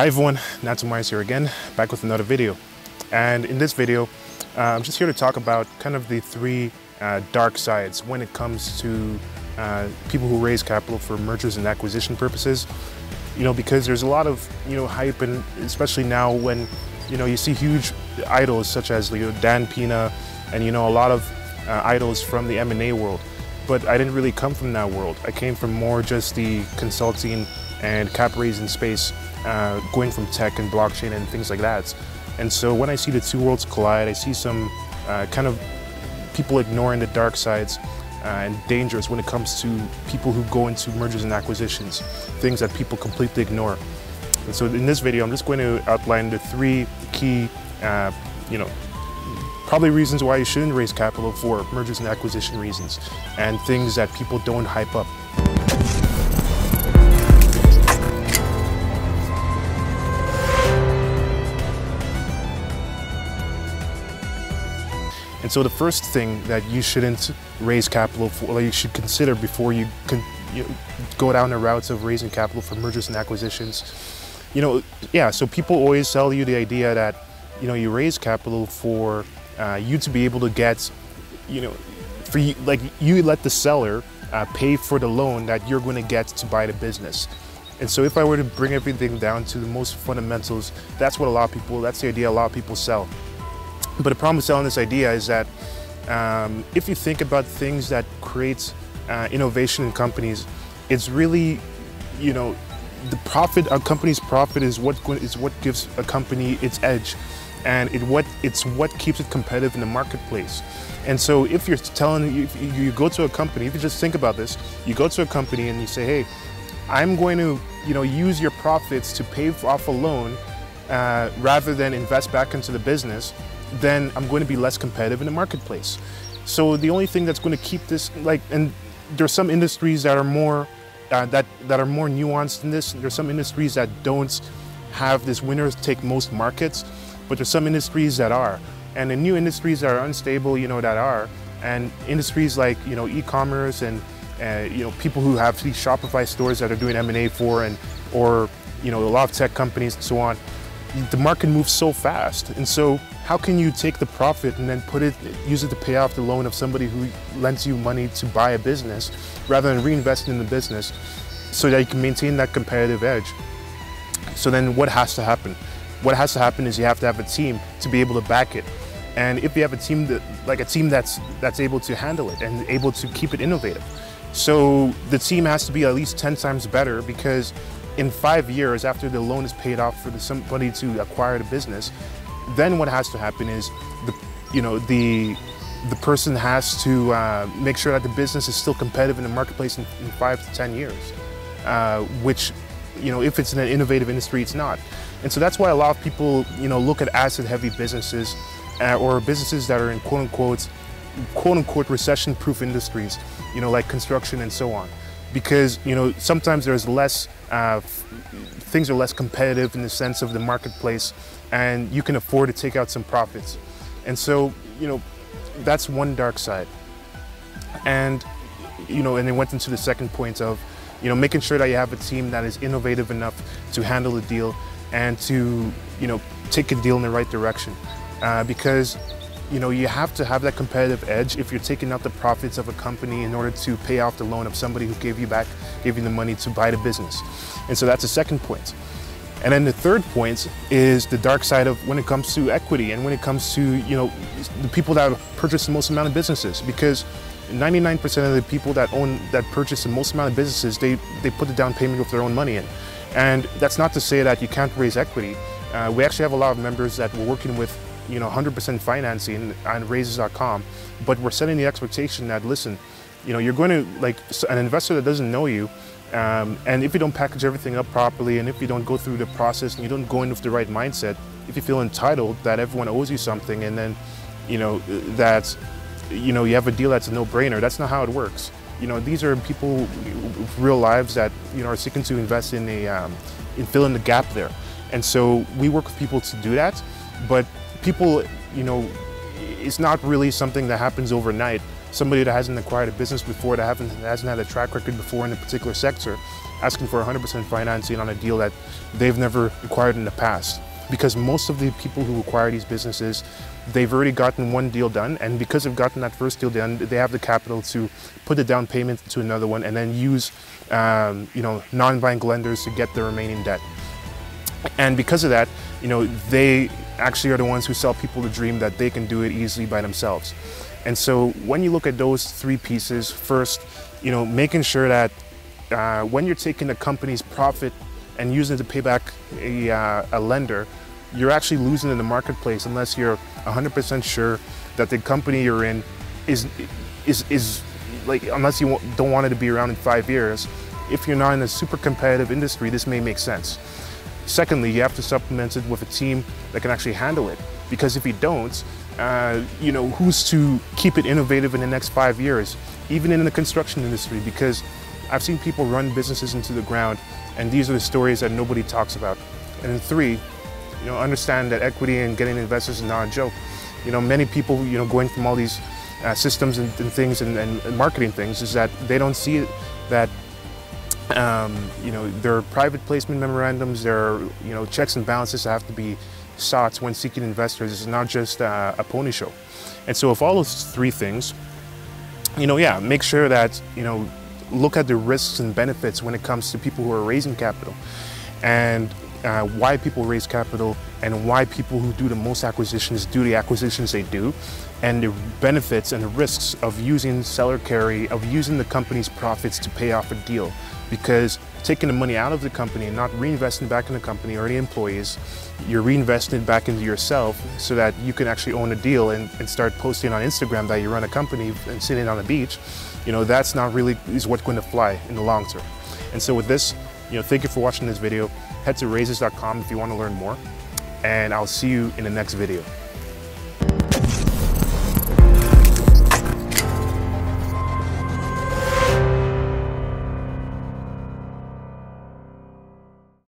Hi everyone, Natsu Myers here again, back with another video. And in this video, uh, I'm just here to talk about kind of the three uh, dark sides when it comes to uh, people who raise capital for mergers and acquisition purposes. You know, because there's a lot of, you know, hype and especially now when, you know, you see huge idols such as, you know, Dan Pena and, you know, a lot of uh, idols from the M&A world. But I didn't really come from that world. I came from more just the consulting and cap raising space uh, going from tech and blockchain and things like that. And so when I see the two worlds collide, I see some uh, kind of people ignoring the dark sides uh, and dangers when it comes to people who go into mergers and acquisitions, things that people completely ignore. And so in this video, I'm just going to outline the three key, uh, you know, probably reasons why you shouldn't raise capital for mergers and acquisition reasons, and things that people don't hype up. And so the first thing that you shouldn't raise capital for, or you should consider before you, can, you go down the routes of raising capital for mergers and acquisitions, you know, yeah, so people always sell you the idea that, you know, you raise capital for uh, you to be able to get, you know, for you, like you let the seller uh, pay for the loan that you're going to get to buy the business. And so if I were to bring everything down to the most fundamentals, that's what a lot of people, that's the idea a lot of people sell. But the problem with selling this idea is that um, if you think about things that create uh, innovation in companies, it's really, you know, the profit, a company's profit is what is what gives a company its edge, and it what it's what keeps it competitive in the marketplace. And so if you're telling, if you go to a company, if you just think about this, you go to a company and you say, hey, I'm going to, you know, use your profits to pay off a loan uh, rather than invest back into the business then I'm going to be less competitive in the marketplace. So the only thing that's going to keep this like, and there's some industries that are more uh, that that are more nuanced in this. There's some industries that don't have this winners take most markets, but there's some industries that are, and the new industries that are unstable, you know, that are, and industries like you know e-commerce and uh, you know people who have these Shopify stores that are doing M&A for, and or you know a lot of tech companies and so on. The market moves so fast, and so how can you take the profit and then put it, use it to pay off the loan of somebody who lends you money to buy a business rather than reinvest in the business so that you can maintain that competitive edge? So then what has to happen? What has to happen is you have to have a team to be able to back it. And if you have a team that, like a team that's that's able to handle it and able to keep it innovative. So the team has to be at least 10 times better because in five years after the loan is paid off for the, somebody to acquire the business, then what has to happen is the you know the the person has to uh, make sure that the business is still competitive in the marketplace in, in five to ten years, uh, which you know if it's in an innovative industry, it's not. And so that's why a lot of people you know look at asset-heavy businesses uh, or businesses that are in quote unquote quote unquote recession-proof industries, you know like construction and so on, because you know sometimes there's less uh, things are less competitive in the sense of the marketplace and you can afford to take out some profits. And so, you know, that's one dark side. And, you know, and it went into the second point of, you know, making sure that you have a team that is innovative enough to handle the deal and to, you know, take a deal in the right direction. Uh, because, you know, you have to have that competitive edge if you're taking out the profits of a company in order to pay off the loan of somebody who gave you back, gave you the money to buy the business. And so that's the second point. And then the third point is the dark side of when it comes to equity and when it comes to, you know, the people that purchase the most amount of businesses because 99% of the people that own, that purchase the most amount of businesses, they, they put the down payment with their own money in. And that's not to say that you can't raise equity. Uh, we actually have a lot of members that we're working with, you know, 100% financing on raises.com, but we're setting the expectation that, listen, you know, you're going to, like, an investor that doesn't know you, um, and if you don't package everything up properly and if you don't go through the process and you don't go in with the right mindset, if you feel entitled that everyone owes you something and then, you know, that, you know, you have a deal that's a no-brainer, that's not how it works. You know, these are people with real lives that, you know, are seeking to invest in a, um, in filling the gap there. And so we work with people to do that, but people, you know, it's not really something that happens overnight. somebody that hasn't acquired a business before, that haven't, hasn't had a track record before in a particular sector, asking for 100% financing on a deal that they've never acquired in the past. Because most of the people who acquire these businesses, they've already gotten one deal done, and because they've gotten that first deal done, they have the capital to put the down payment to another one, and then use, um, you know, non-bank lenders to get the remaining debt. And because of that, you know, they actually are the ones who sell people the dream that they can do it easily by themselves. And so when you look at those three pieces, first, you know, making sure that uh, when you're taking a company's profit and using it to pay back a, uh, a lender, you're actually losing in the marketplace unless you're 100% sure that the company you're in is is is like unless you don't want it to be around in five years. If you're not in a super competitive industry, this may make sense. Secondly, you have to supplement it with a team that can actually handle it. Because if you don't, uh, you know, who's to keep it innovative in the next five years, even in the construction industry? Because I've seen people run businesses into the ground, and these are the stories that nobody talks about. And then three, you know, understand that equity and getting investors is not a joke. You know, many people, you know, going from all these uh, systems and, and things and, and, marketing things is that they don't see that um, you know, there are private placement memorandums, there are, you know, checks and balances that have to be sought when seeking investors. It's not just uh, a pony show. And so if all those three things, you know, yeah, make sure that, you know, look at the risks and benefits when it comes to people who are raising capital and uh, why people raise capital and why people who do the most acquisitions do the acquisitions they do and the benefits and the risks of using seller carry, of using the company's profits to pay off a deal because taking the money out of the company and not reinvesting back in the company or the employees, you're reinvesting back into yourself so that you can actually own a deal and, and start posting on Instagram that you run a company and sitting on a beach. You know, that's not really is what's going to fly in the long term. And so with this, you know, thank you for watching this video. Head to raises.com if you want to learn more. And I'll see you in the next video.